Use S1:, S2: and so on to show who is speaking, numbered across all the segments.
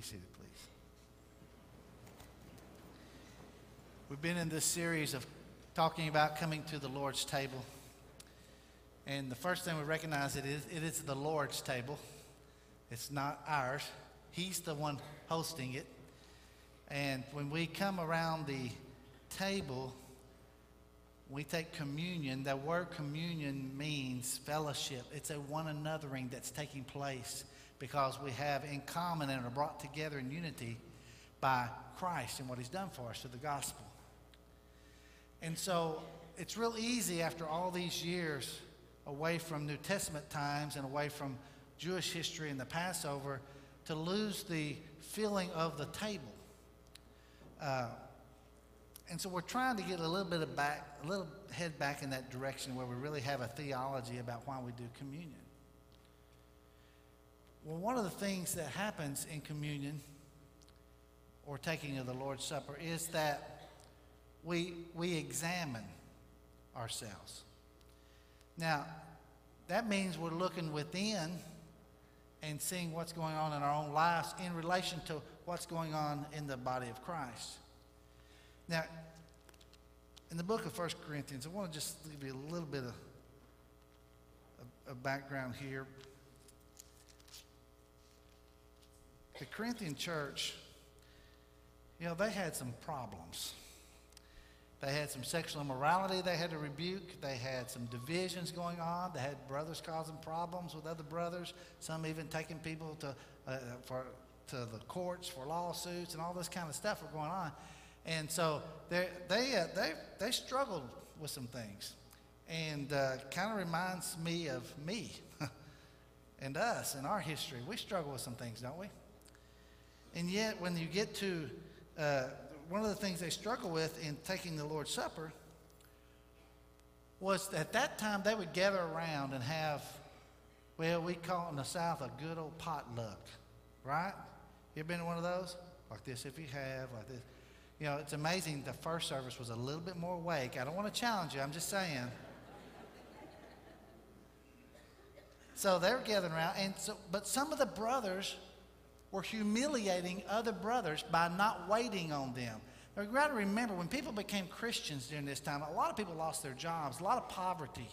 S1: Be seated, please. We've been in this series of talking about coming to the Lord's table. And the first thing we recognize it is it is the Lord's table. It's not ours. He's the one hosting it. And when we come around the table, we take communion. The word communion means fellowship. It's a one anothering that's taking place because we have in common and are brought together in unity by Christ and what he's done for us through the gospel. And so it's real easy after all these years away from New Testament times and away from Jewish history and the Passover to lose the feeling of the table. Uh, and so we're trying to get a little bit of back, a little head back in that direction where we really have a theology about why we do communion. Well, one of the things that happens in communion or taking of the Lord's Supper is that we, we examine ourselves. Now, that means we're looking within and seeing what's going on in our own lives in relation to what's going on in the body of Christ. Now, in the book of 1 Corinthians, I want to just give you a little bit of, of, of background here. The Corinthian church, you know, they had some problems. They had some sexual immorality they had to rebuke. They had some divisions going on. They had brothers causing problems with other brothers. Some even taking people to, uh, for, to the courts for lawsuits and all this kind of stuff were going on. And so they, they, uh, they, they struggled with some things. And uh, kind of reminds me of me and us and our history. We struggle with some things, don't we? And yet, when you get to uh, one of the things they struggle with in taking the Lord's Supper was at that time they would gather around and have, well, we call it in the South a good old potluck, right? You ever been to one of those? Like this, if you have, like this. You know, it's amazing the first service was a little bit more awake. I don't want to challenge you, I'm just saying. so they're gathering around, and so, but some of the brothers were humiliating other brothers by not waiting on them. Now, you got to remember, when people became Christians during this time, a lot of people lost their jobs, a lot of poverty.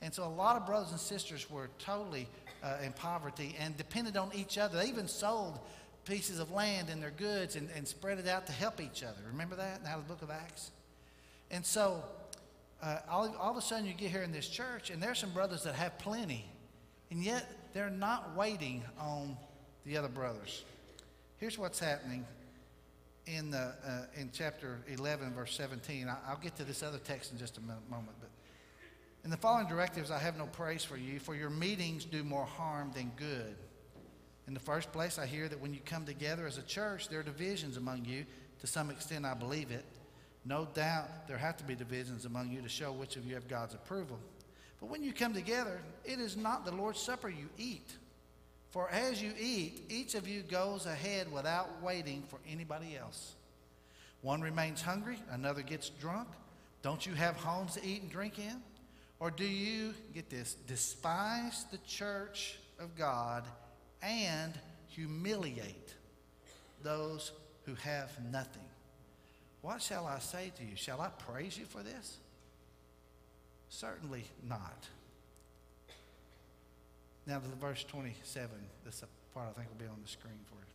S1: And so a lot of brothers and sisters were totally uh, in poverty and depended on each other. They even sold pieces of land and their goods and, and spread it out to help each other. Remember that in the book of Acts? And so uh, all, all of a sudden you get here in this church, and there's some brothers that have plenty, and yet they're not waiting on the other brothers. Here's what's happening in, the, uh, in chapter 11, verse 17. I, will get to this other text in just a moment. But in the following directives, I have no praise for you, for your meetings do more harm than good. In the first place, I hear that when you come together as a church, there are divisions among you. To some extent, I believe it. No doubt there have to be divisions among you to show which of you have God's approval. But when you come together, it is not the Lord's Supper you eat. For as you eat, each of you goes ahead without waiting for anybody else. One remains hungry, another gets drunk. Don't you have homes to eat and drink in? Or do you, get this, despise the church of God and humiliate those who have nothing? What shall I say to you? Shall I praise you for this? Certainly not. Now to verse 27. This part I think will be on the screen for you.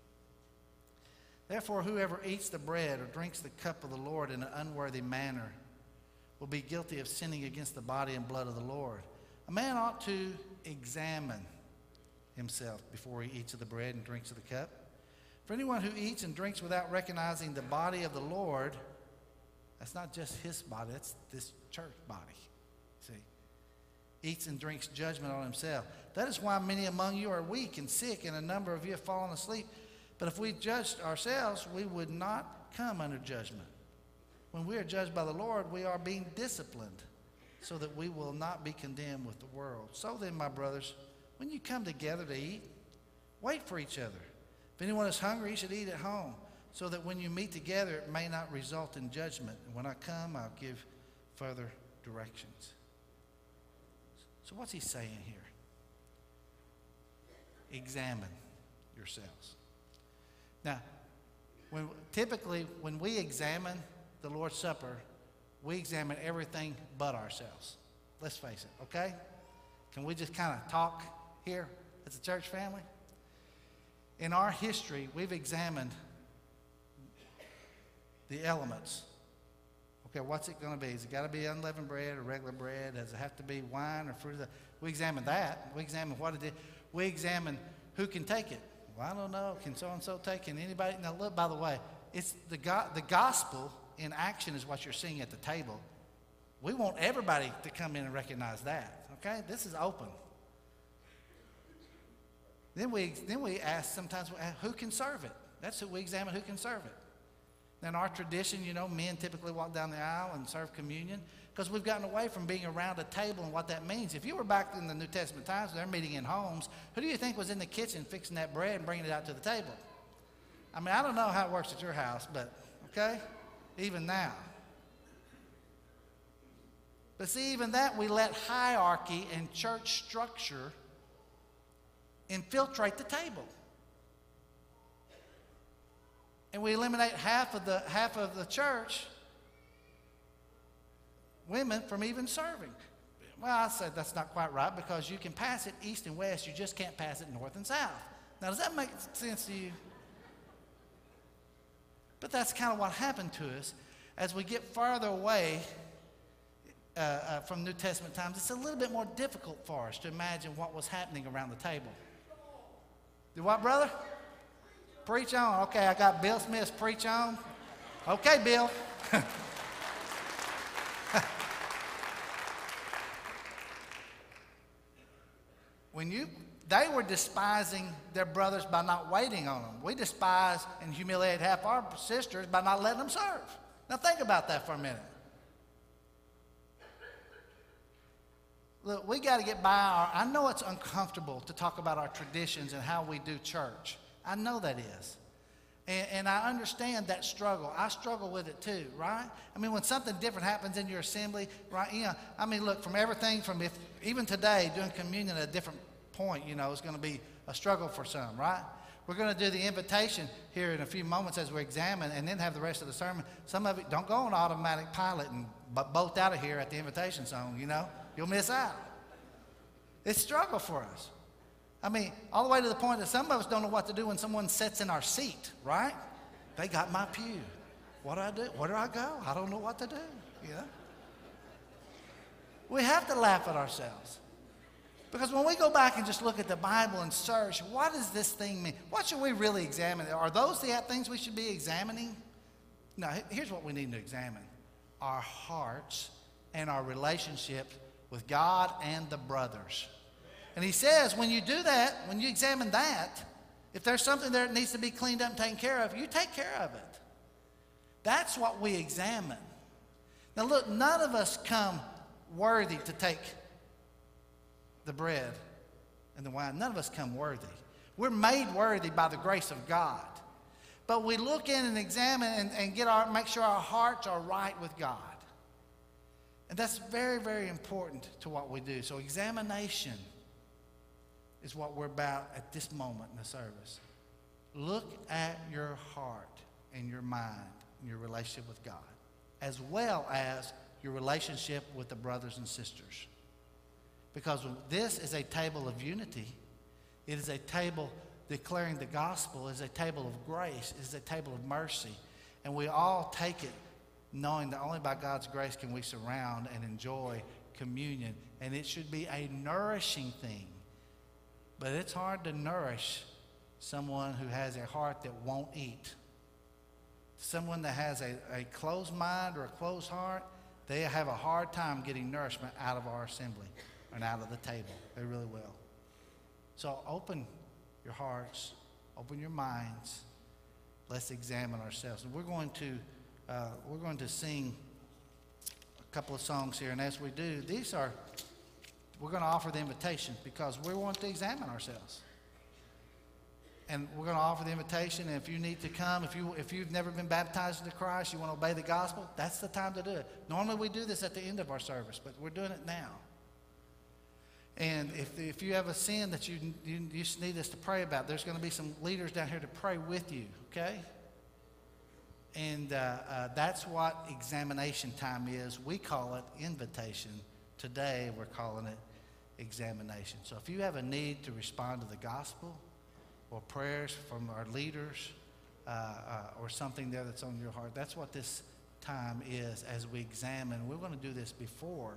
S1: Therefore, whoever eats the bread or drinks the cup of the Lord in an unworthy manner will be guilty of sinning against the body and blood of the Lord. A man ought to examine himself before he eats of the bread and drinks of the cup. For anyone who eats and drinks without recognizing the body of the Lord, that's not just his body, that's this church body. See? Eats and drinks judgment on himself. That is why many among you are weak and sick, and a number of you have fallen asleep. But if we judged ourselves, we would not come under judgment. When we are judged by the Lord, we are being disciplined so that we will not be condemned with the world. So then, my brothers, when you come together to eat, wait for each other. If anyone is hungry, he should eat at home, so that when you meet together, it may not result in judgment. And when I come, I'll give further directions. So, what's he saying here? examine yourselves. Now, when, typically, when we examine the Lord's Supper, we examine everything but ourselves. Let's face it, okay? Can we just kind of talk here as a church family? In our history, we've examined the elements. Okay, what's it going to be? Is it got to be unleavened bread or regular bread? Does it have to be wine or fruit? We examine that. We examine what it is. We examine who can take it. Well, I don't know. Can so and so take it? Anybody? Now, look, by the way, it's the, go- the gospel in action is what you're seeing at the table. We want everybody to come in and recognize that. Okay? This is open. Then we, then we ask sometimes who can serve it? That's who we examine who can serve it. In our tradition, you know, men typically walk down the aisle and serve communion because we've gotten away from being around a table and what that means. If you were back in the New Testament times, they're meeting in homes, who do you think was in the kitchen fixing that bread and bringing it out to the table? I mean, I don't know how it works at your house, but okay, even now. But see, even that, we let hierarchy and church structure infiltrate the table. And we eliminate half of the, half of the church, women, from even serving. Well, I said that's not quite right because you can pass it east and west, you just can't pass it north and south. Now, does that make sense to you? But that's kind of what happened to us as we get farther away uh, uh, from New Testament times. It's a little bit more difficult for us to imagine what was happening around the table. Do what, brother? Preach on. Okay, I got Bill Smith's preach on. Okay, Bill. when you they were despising their brothers by not waiting on them. We despise and humiliate half our sisters by not letting them serve. Now think about that for a minute. Look, we got to get by our. I know it's uncomfortable to talk about our traditions and how we do church. I know that is. And, and, I understand that struggle. I struggle with it too, right? I mean, when something different happens in your assembly, right? You know, I mean, look, from everything from if, even today, doing communion at a different point, you know, is going to be a struggle for some, right? We're going to do the invitation here in a few moments as we examine and then have the rest of the sermon. Some of it, don't go on automatic pilot and bolt out of here at the invitation zone, you know? You'll miss out. It's struggle for us. I mean, all the way to the point that some of us don't know what to do when someone sits in our seat, right? They got my pew. What do I do? Where do I go? I don't know what to do, you know? We have to laugh at ourselves. Because when we go back and just look at the Bible and search, what does this thing mean? What should we really examine? Are those the things we should be examining? No, here's what we need to examine our hearts and our relationship with God and the brothers. And he says, when you do that, when you examine that, if there's something there that needs to be cleaned up and taken care of, you take care of it. That's what we examine. Now, look, none of us come worthy to take the bread and the wine. None of us come worthy. We're made worthy by the grace of God. But we look in and examine and, and get our, make sure our hearts are right with God. And that's very, very important to what we do. So, examination is what we're about at this moment in the service. Look at your heart and your mind and your relationship with God, as well as your relationship with the brothers and sisters. Because this is a table of unity, it is a table declaring the gospel, it is a table of grace, it is a table of mercy. And we all take it knowing that only by God's grace can we surround and enjoy communion. And it should be a nourishing thing. But it's hard to nourish someone who has a heart that won't eat. Someone that has a, a closed mind or a closed heart, they have a hard time getting nourishment out of our assembly and out of the table. They really will. So open your hearts, open your minds. Let's examine ourselves. And we're going to uh, we're going to sing a couple of songs here, and as we do, these are, we're going to offer the invitation because we want to examine ourselves. And we're going to offer the invitation. And if you need to come, if, you, if you've never been baptized into Christ, you want to obey the gospel, that's the time to do it. Normally we do this at the end of our service, but we're doing it now. And if, if you have a sin that you, you, you need us to pray about, there's going to be some leaders down here to pray with you, okay? And uh, uh, that's what examination time is. We call it invitation. Today, we're calling it examination. So if you have a need to respond to the gospel or prayers from our leaders uh, uh, or something there that's on your heart, that's what this time is as we examine. We're going to do this before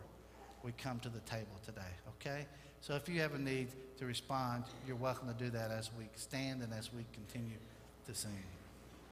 S1: we come to the table today, okay? So if you have a need to respond, you're welcome to do that as we stand and as we continue to sing.